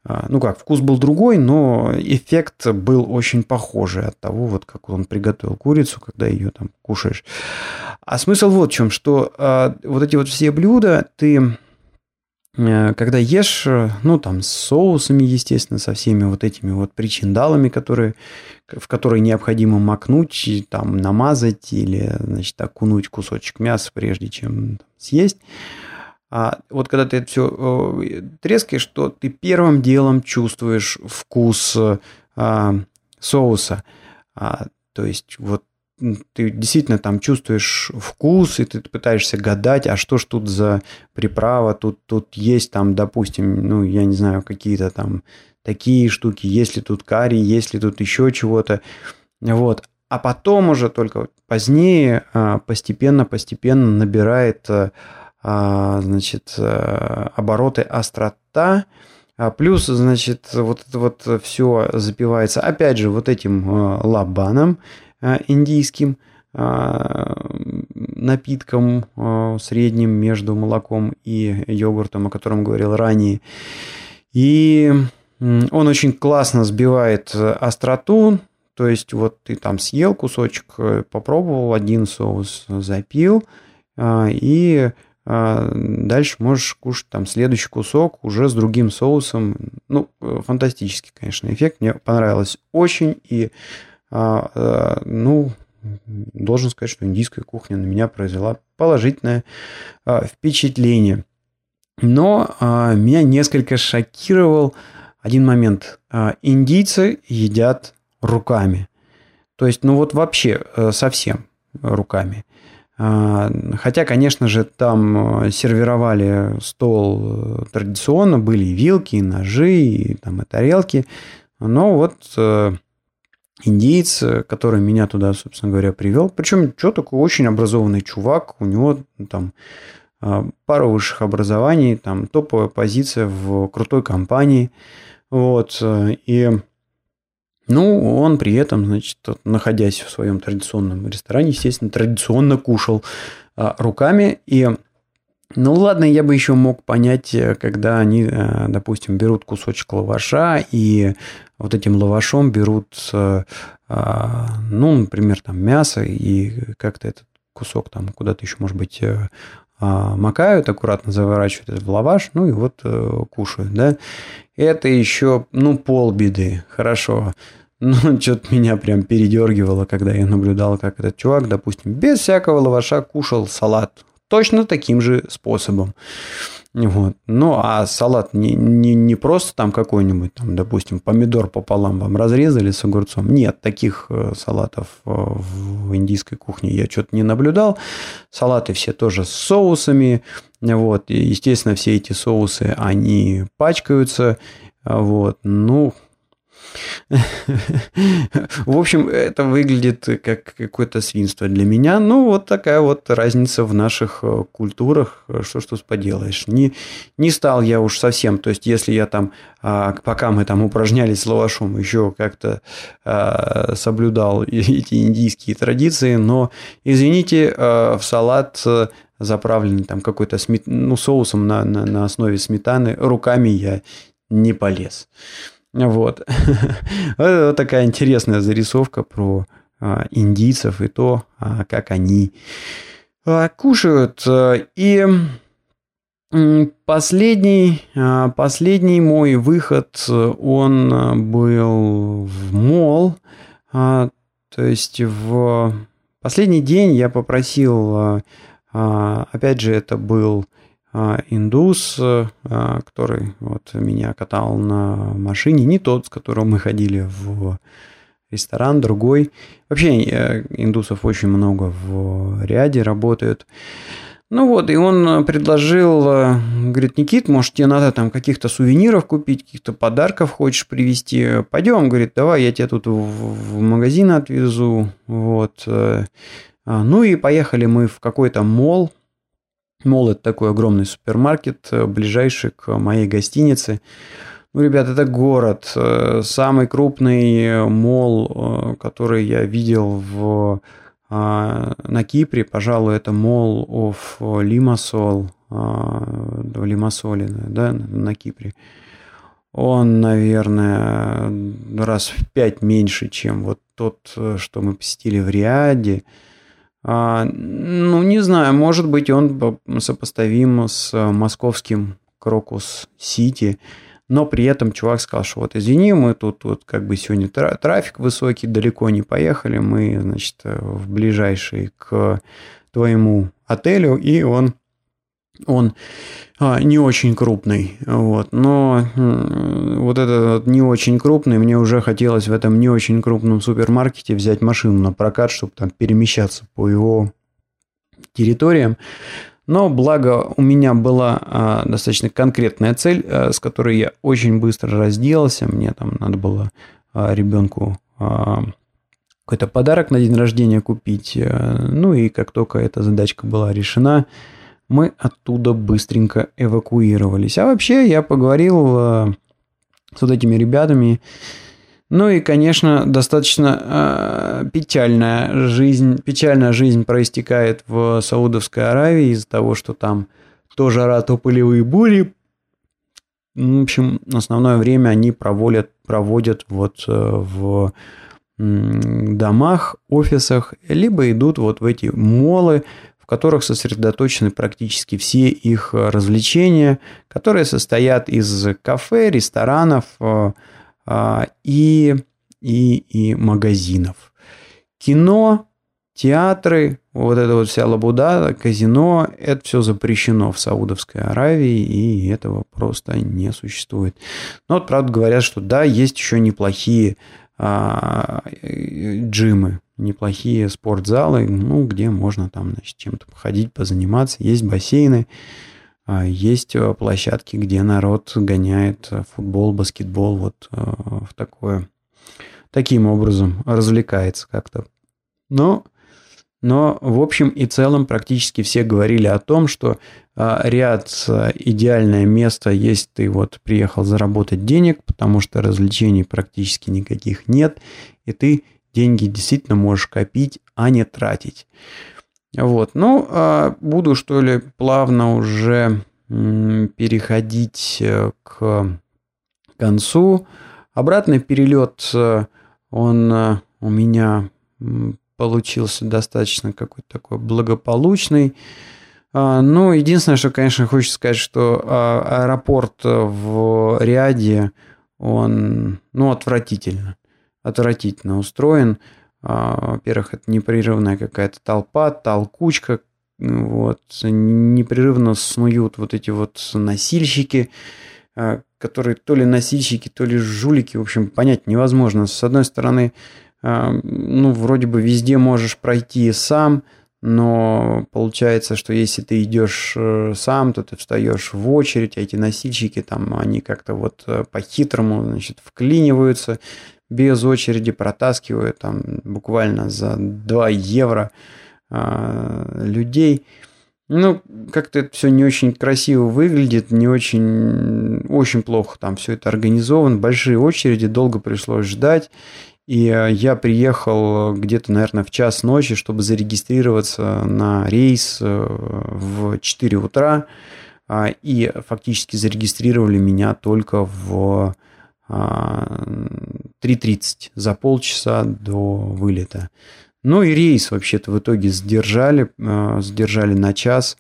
а, ну как, вкус был другой, но эффект был очень похожий от того, вот как он приготовил курицу, когда ее там кушаешь. А смысл вот в чем, что а, вот эти вот все блюда ты когда ешь, э, ну, там, с соусами, естественно, со всеми вот этими вот причиндалами, которые, в которые необходимо макнуть, там, намазать или, значит, окунуть кусочек мяса, прежде чем съесть. А вот когда ты это все э, трескаешь, то ты первым делом чувствуешь вкус а, соуса. А, то есть вот ты действительно там чувствуешь вкус, и ты пытаешься гадать, а что ж тут за приправа, тут, тут есть там, допустим, ну, я не знаю, какие-то там такие штуки, есть ли тут карри, есть ли тут еще чего-то, вот. А потом уже только позднее постепенно-постепенно а, набирает, а, а, значит, обороты острота, Плюс, значит, вот это вот все запивается, опять же, вот этим лабаном, индийским э, напитком э, средним между молоком и йогуртом, о котором говорил ранее. И он очень классно сбивает остроту, то есть вот ты там съел кусочек, попробовал один соус, запил, и дальше можешь кушать там следующий кусок уже с другим соусом. Ну, фантастический, конечно, эффект. Мне понравилось очень. И э, ну, должен сказать, что индийская кухня на меня произвела положительное а, впечатление. Но а, меня несколько шокировал один момент. Индийцы едят руками. То есть, ну вот вообще э, совсем руками. Хотя, конечно же, там э, сервировали стол традиционно, были и вилки, и ножи, и, там, и тарелки. Но вот индейец, который меня туда, собственно говоря, привел. Причем, что такой очень образованный чувак, у него там а, пара высших образований, там топовая позиция в крутой компании. Вот, и ну, он при этом, значит, находясь в своем традиционном ресторане, естественно, традиционно кушал а, руками. И, ну ладно, я бы еще мог понять, когда они, а, допустим, берут кусочек лаваша и вот этим лавашом берут, э, а, ну, например, там мясо и как-то этот кусок там куда-то еще, может быть, э, а, макают, аккуратно заворачивают в лаваш, ну и вот э, кушают, да. Это еще, ну, полбеды, хорошо. Ну, что-то меня прям передергивало, когда я наблюдал, как этот чувак, допустим, без всякого лаваша кушал салат. Точно таким же способом. Вот. Ну, а салат не, не, не просто там какой-нибудь, там, допустим, помидор пополам вам разрезали с огурцом. Нет, таких э, салатов э, в индийской кухне я что-то не наблюдал. Салаты все тоже с соусами. Вот. И, естественно, все эти соусы, они пачкаются. Вот. Ну, в общем, это выглядит как какое-то свинство для меня. Ну, вот такая вот разница в наших э, культурах. Что ж тут поделаешь. Не, не стал я уж совсем. То есть, если я там, а, пока мы там упражнялись с лавашом, еще как-то а, соблюдал эти индийские традиции, но, извините, а, в салат заправленный там какой-то смет... ну, соусом на, на, на основе сметаны, руками я не полез. Вот. вот такая интересная зарисовка про а, индийцев и то, а, как они а, кушают. И последний, последний мой выход, он был в мол. То есть в последний день я попросил, опять же, это был индус, а, который вот меня катал на машине, не тот, с которым мы ходили в ресторан, другой. Вообще э, индусов очень много в ряде работают. Ну вот, и он предложил, э, говорит, Никит, может, тебе надо там каких-то сувениров купить, каких-то подарков хочешь привезти. Пойдем, говорит, давай я тебя тут в магазин отвезу. Вот. Э, а, ну и поехали мы в какой-то мол, Мол, это такой огромный супермаркет, э, ближайший к моей гостинице. Ну, ребят, это город. Э, самый крупный мол, э, который я видел в, а, на Кипре, пожалуй, это мол of Limassol. в Лимассоле, да, на Кипре, он, наверное, раз в пять меньше, чем вот тот, что мы посетили в Риаде. А, ну, не знаю, может быть, он сопоставим с московским Крокус-Сити, но при этом чувак сказал, что вот извини, мы тут вот как бы сегодня трафик высокий, далеко не поехали, мы, значит, в ближайший к твоему отелю, и он он а, не очень крупный, вот, но вот этот не очень крупный, мне уже хотелось в этом не очень крупном супермаркете взять машину на прокат, чтобы там перемещаться по его территориям. Но благо у меня была а, достаточно конкретная цель, а, с которой я очень быстро разделался. Мне там надо было а, ребенку а, какой-то подарок на день рождения купить. А, ну и как только эта задачка была решена, мы оттуда быстренько эвакуировались. А вообще я поговорил э, с вот этими ребятами. Ну и, конечно, достаточно э, печальная жизнь, печальная жизнь проистекает в Саудовской Аравии из-за того, что там то жара, то пылевые бури. В общем, основное время они проводят, проводят вот э, в домах, офисах, либо идут вот в эти молы, которых сосредоточены практически все их э, развлечения, которые состоят из кафе, ресторанов э, а, и, и, и магазинов. Кино, театры, вот эта вот вся лабуда, казино, это все запрещено в Саудовской Аравии, и этого просто не существует. Но вот, правда, говорят, что да, есть еще неплохие джимы, неплохие спортзалы, ну, где можно там, значит, чем-то походить, позаниматься. Есть бассейны, а, есть э, площадки, где народ гоняет э, футбол, баскетбол, вот э, в такое, таким образом развлекается как-то. Но, но в общем и целом практически все говорили о том, что а, ряд идеальное место, есть ты вот приехал заработать денег, потому что развлечений практически никаких нет, и ты деньги действительно можешь копить, а не тратить. Вот. Ну, а буду, что ли, плавно уже переходить э, к концу. Обратный перелет, э, он э, у меня получился достаточно какой-то такой благополучный. А, ну, единственное, что, конечно, хочется сказать, что а, аэропорт в Риаде, он, ну, отвратительно отвратительно устроен. А, во-первых, это непрерывная какая-то толпа, толкучка, вот, непрерывно снуют вот эти вот носильщики, которые то ли носильщики, то ли жулики, в общем, понять невозможно. С одной стороны, ну, вроде бы везде можешь пройти сам, но получается, что если ты идешь э, сам, то ты встаешь в очередь, а эти носильщики там, они как-то вот э, по-хитрому, значит, вклиниваются, без очереди протаскивают там буквально за 2 евро э, людей. Ну, как-то это все не очень красиво выглядит, не очень, очень плохо там все это организовано. Большие очереди, долго пришлось ждать. И а, я приехал где-то, наверное, в час ночи, чтобы зарегистрироваться на рейс э, в 4 утра. И фактически зарегистрировали меня только в 3.30 за полчаса до вылета. Ну и рейс вообще-то в итоге сдержали, э, сдержали на час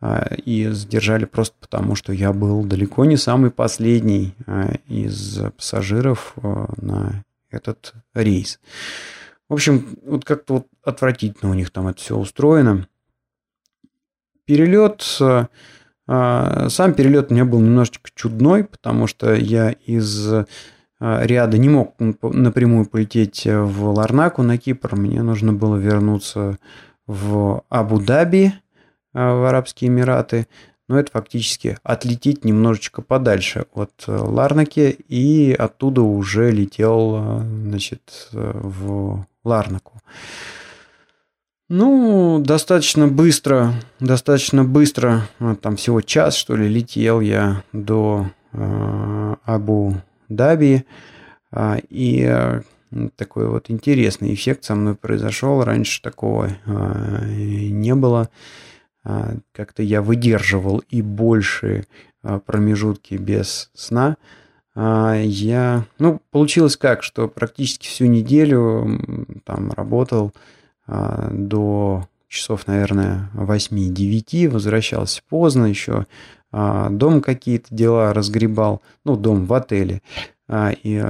э, и сдержали просто потому, что я был далеко не самый последний э, из пассажиров на этот рейс. В общем, вот как-то вот отвратительно у них там это все устроено. Перелет а, сам перелет у меня был немножечко чудной, потому что я из а, ряда не мог напрямую полететь в Ларнаку на Кипр. Мне нужно было вернуться в Абу-Даби, а, в Арабские Эмираты. Но это фактически отлететь немножечко подальше от Ларнаки и оттуда уже летел значит, в Ларнаку. Ну, достаточно быстро, достаточно быстро, а, там всего час, что ли, летел я до э, Абу-Даби. Э, и э, такой вот интересный эффект со мной произошел. Раньше такого э, не было. а, как-то я выдерживал и большие а, промежутки без сна. А, я, ну, получилось как, что практически всю неделю там работал до часов, наверное, 8-9, возвращался поздно еще, дом какие-то дела разгребал, ну, дом в отеле, и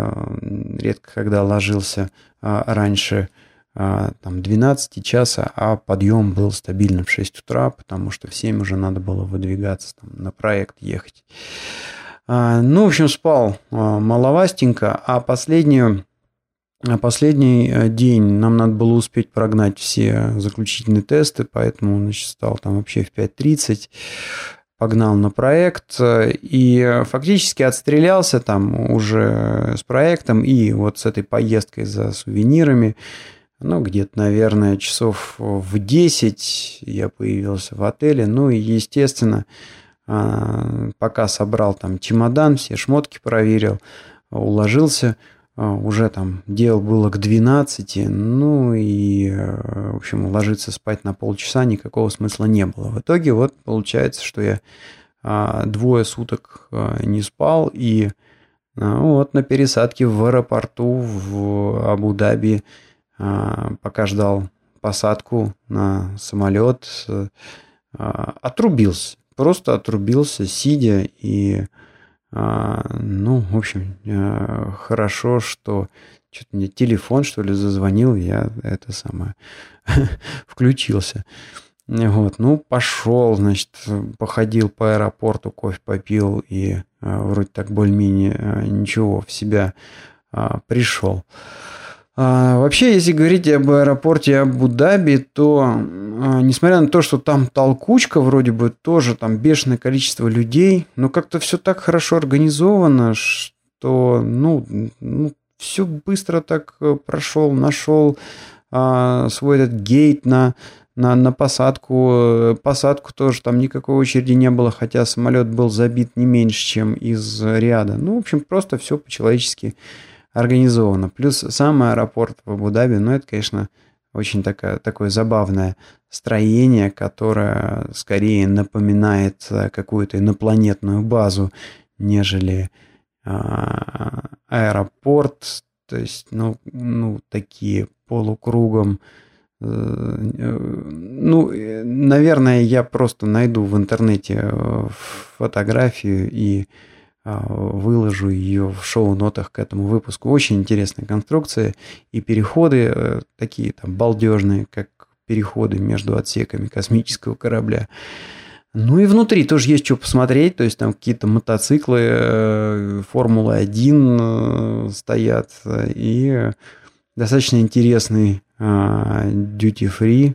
редко когда ложился раньше а, там 12 часа, а подъем был стабильно в 6 утра, потому что в 7 уже надо было выдвигаться там, на проект ехать. А, ну, в общем, спал а, маловастенько, а последнюю Последний э, день нам надо было успеть прогнать все заключительные тесты, поэтому значит, стал там вообще в 5.30 погнал на проект э, и фактически отстрелялся там уже с проектом и вот с этой поездкой за сувенирами ну, где-то, наверное, часов в 10 я появился в отеле. Ну и, естественно, а, пока собрал там чемодан, все шмотки проверил, уложился, а, уже там дел было к 12, ну и, в общем, ложиться спать на полчаса никакого смысла не было. В итоге вот получается, что я а, двое суток не спал и вот на пересадке в аэропорту в Абу-Даби пока ждал посадку на самолет, а, отрубился. Просто отрубился, сидя. И, а, ну, в общем, хорошо, что что-то мне телефон, что ли, зазвонил, я это самое включился. Вот, ну, пошел, значит, походил по аэропорту, кофе попил и вроде так более-менее ничего в себя пришел. А, вообще, если говорить об аэропорте Абу-Даби, то, а, несмотря на то, что там толкучка, вроде бы тоже там бешеное количество людей, но как-то все так хорошо организовано, что, ну, ну все быстро так э, прошел, нашел а, свой этот гейт на, на, на посадку. Посадку тоже там никакой очереди не было, хотя самолет был забит не меньше, чем из ряда. Ну, в общем, просто все по-человечески организовано. Плюс сам аэропорт в Абу-Даби, ну, это, конечно, очень такое, такое забавное строение, которое скорее напоминает э, какую-то инопланетную базу, нежели а, аэропорт. То есть, ну, ну такие полукругом. Э, э, ну, наверное, я просто найду в интернете фотографию и выложу ее в шоу-нотах к этому выпуску. Очень интересная конструкция и переходы э, такие там балдежные, как переходы между отсеками космического корабля. Ну и внутри тоже есть что посмотреть, то есть там какие-то мотоциклы э, Формулы-1 э, стоят и достаточно интересный duty free.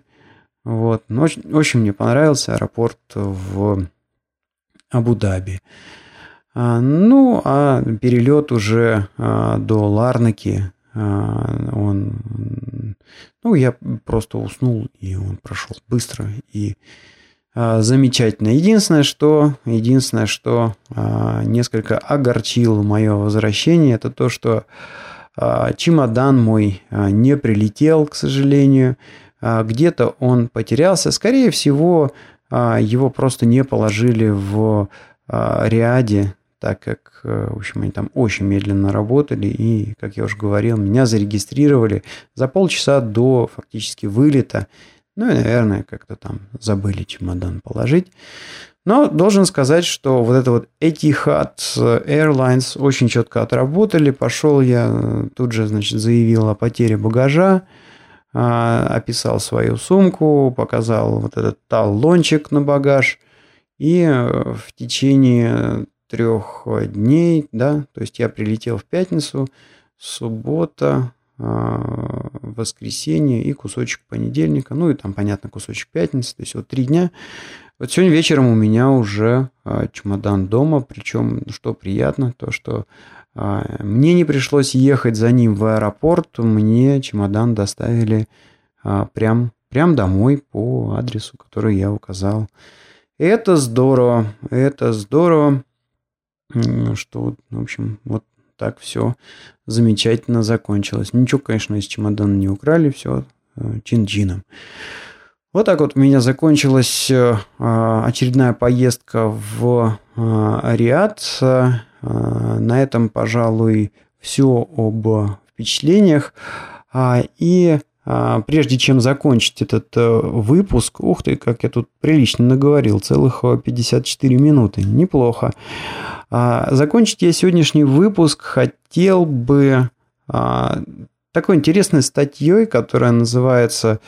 Вот. Очень, очень мне понравился аэропорт в Абу-Даби. А, ну, а перелет уже а, до Ларнаки, а, он, ну, я просто уснул, и он прошел быстро и замечательно. Единственное, что, единственное, что несколько огорчило мое возвращение, это то, что чемодан мой не прилетел, к сожалению. Где-то он потерялся. Скорее всего, его просто не положили в ряде так как, э, в общем, они там очень медленно работали, и, как я уже говорил, меня зарегистрировали за полчаса до фактически вылета. Ну и, наверное, как-то там забыли чемодан положить. Но должен сказать, что вот это вот Etihad Airlines очень четко отработали. Пошел я, э, тут же, значит, заявил о потере багажа, а, описал свою сумку, показал вот этот талончик на багаж. И э, в течение трех дней, да, то есть я прилетел в пятницу, суббота, а, воскресенье и кусочек понедельника, ну и там, понятно, кусочек пятницы, то есть вот три дня. Вот сегодня вечером у меня уже а, чемодан дома, причем, что приятно, то, что а, мне не пришлось ехать за ним в аэропорт, мне чемодан доставили прям, прям домой по адресу, который я указал. Это здорово, это здорово что, в общем, вот так все замечательно закончилось. Ничего, конечно, из чемодана не украли, все э, чин-чином. Вот так вот у меня закончилась очередная поездка в Риад. На этом, пожалуй, все об впечатлениях. И а, прежде чем закончить этот э, выпуск, ух ты, как я тут прилично наговорил, целых 54 э, минуты, неплохо. А, закончить я сегодняшний выпуск хотел бы а, такой интересной статьей, которая называется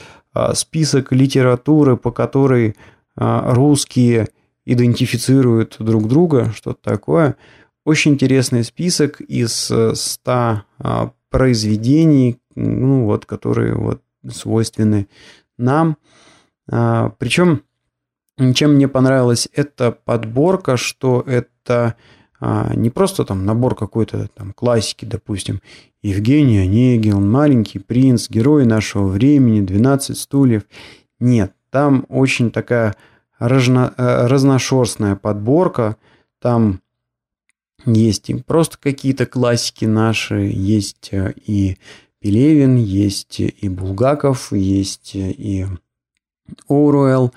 «Список литературы, по которой русские идентифицируют друг друга», что-то такое. Очень интересный список из 100 э, произведений, ну, вот, которые вот свойственны нам. А, причем, чем мне понравилась эта подборка, что это а, не просто там набор какой-то там классики, допустим, Евгений Онегин, Маленький принц, Герой нашего времени, 12 стульев. Нет, там очень такая разно, э, разношерстная подборка. Там есть и просто какие-то классики наши, есть э, и Пелевин, есть и Булгаков, есть и Оруэлл.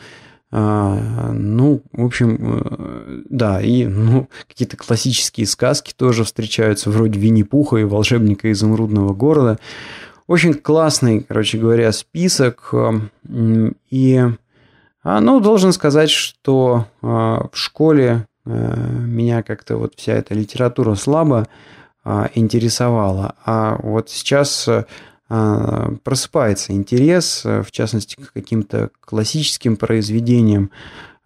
А, ну, в общем, э, да, и ну, какие-то классические сказки тоже встречаются, вроде Винни-Пуха и Волшебника изумрудного города. Очень классный, короче говоря, список. И, а, ну, должен сказать, что а, в школе э, меня как-то вот вся эта литература слабо а, интересовало. А вот сейчас просыпается интерес, в частности, к каким-то классическим произведениям.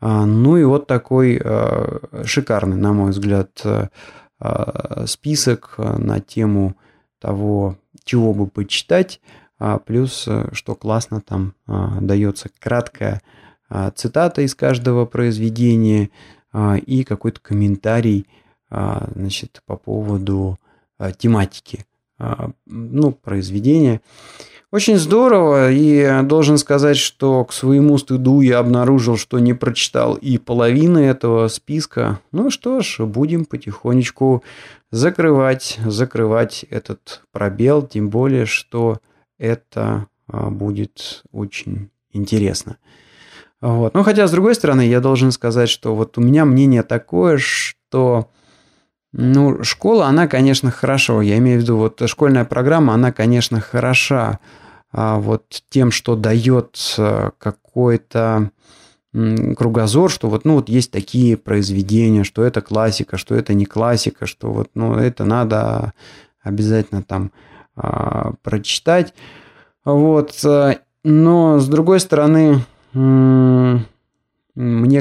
А, ну и вот такой шикарный, на мой взгляд, список на тему того, чего бы почитать. Плюс, что классно, там дается краткая цитата из каждого произведения и какой-то комментарий значит, по поводу Э, тематики э, ну, произведения. Очень здорово, и должен сказать, что к своему стыду я обнаружил, что не прочитал и половины этого списка. Ну что ж, будем потихонечку закрывать, закрывать этот пробел, тем более, что это э, будет очень интересно. Вот. Ну, хотя, с другой стороны, я должен сказать, что вот у меня мнение такое, что ну, школа, она, конечно, хорошо. Я имею в виду, вот школьная программа, она, конечно, хороша. А вот тем, что дает э, какой-то кругозор, что вот, ну, вот есть такие произведения, что это классика, что это не классика, что вот, ну, это надо обязательно там а, прочитать. Вот. Э, но, с другой стороны, мне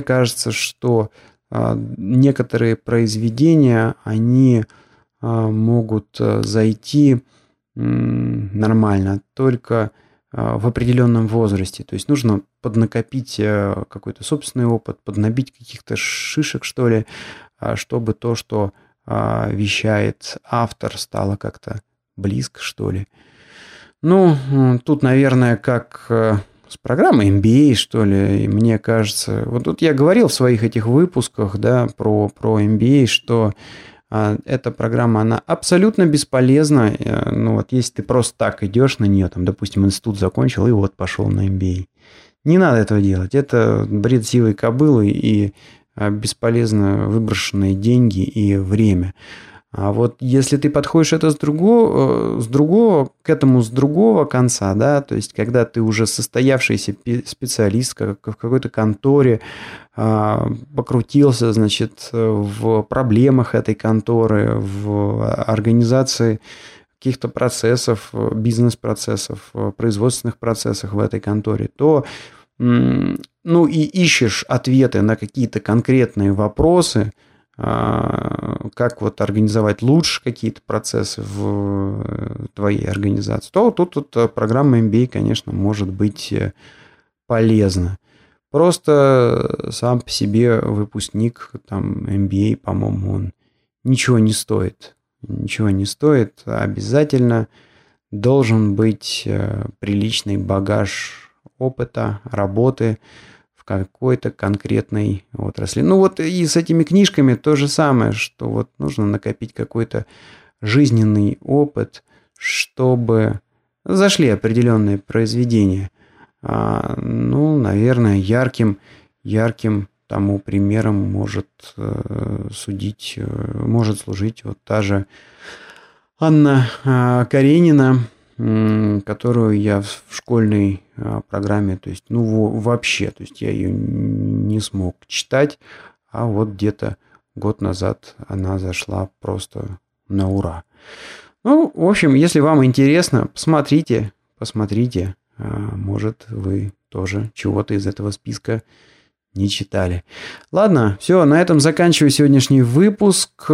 кажется, что некоторые произведения, они а, могут э, зайти нормально только а, в определенном возрасте. То есть нужно поднакопить э, какой-то собственный опыт, поднабить каких-то шишек, что ли, чтобы то, что вещает автор, стало как-то близко, что ли. Ну, тут, наверное, как э, с программой MBA, что ли, и мне кажется. Вот тут я говорил в своих этих выпусках, да, про, про MBA, что а, эта программа, она абсолютно бесполезна. Э, ну вот если ты просто так идешь на нее, там, допустим, институт закончил и вот пошел на MBA. Не надо этого делать. Это бред силой кобылы и а, бесполезно выброшенные деньги и время. А вот если ты подходишь это с другого, э, с другого, к этому с другого конца, да, то есть когда ты уже состоявшийся специалист в какой-то конторе, а, покрутился, значит, в проблемах этой конторы, в организации каких-то процессов, бизнес-процессов, производственных процессах в этой конторе, то ну и ищешь ответы на какие-то конкретные вопросы, как вот организовать лучше какие-то процессы в э, твоей организации, то тут, тут э, программа MBA, конечно, может быть э, полезна. Просто сам по себе выпускник там MBA, по-моему, он ничего не стоит. Ничего не стоит. Обязательно должен быть приличный багаж опыта, работы, какой-то конкретной отрасли. Ну вот и с этими книжками то же самое, что вот нужно накопить какой-то жизненный опыт, чтобы зашли определенные произведения. А, ну, наверное, ярким, ярким тому примером может э, судить, э, может служить вот та же Анна э, Каренина, которую я в школьной э, программе, то есть, ну, вообще, то есть я ее не смог читать, а вот где-то год назад она зашла просто на ура. Ну, в общем, если вам интересно, посмотрите, посмотрите. А, может, вы тоже чего-то из этого списка не читали. Ладно, все, на этом заканчиваю сегодняшний выпуск.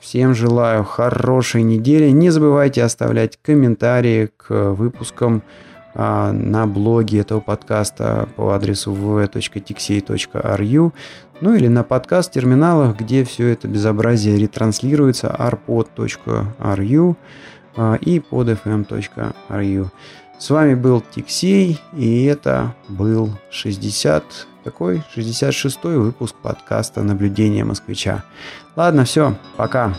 Всем желаю хорошей недели. Не забывайте оставлять комментарии к выпускам а, на блоге этого подкаста по адресу www.tixey.ru ну или на подкаст-терминалах, где все это безобразие ретранслируется arpod.ru а, и podfm.ru. С вами был Тиксей, и это был 60, какой? 66 выпуск подкаста «Наблюдение москвича». Ладно, все, пока.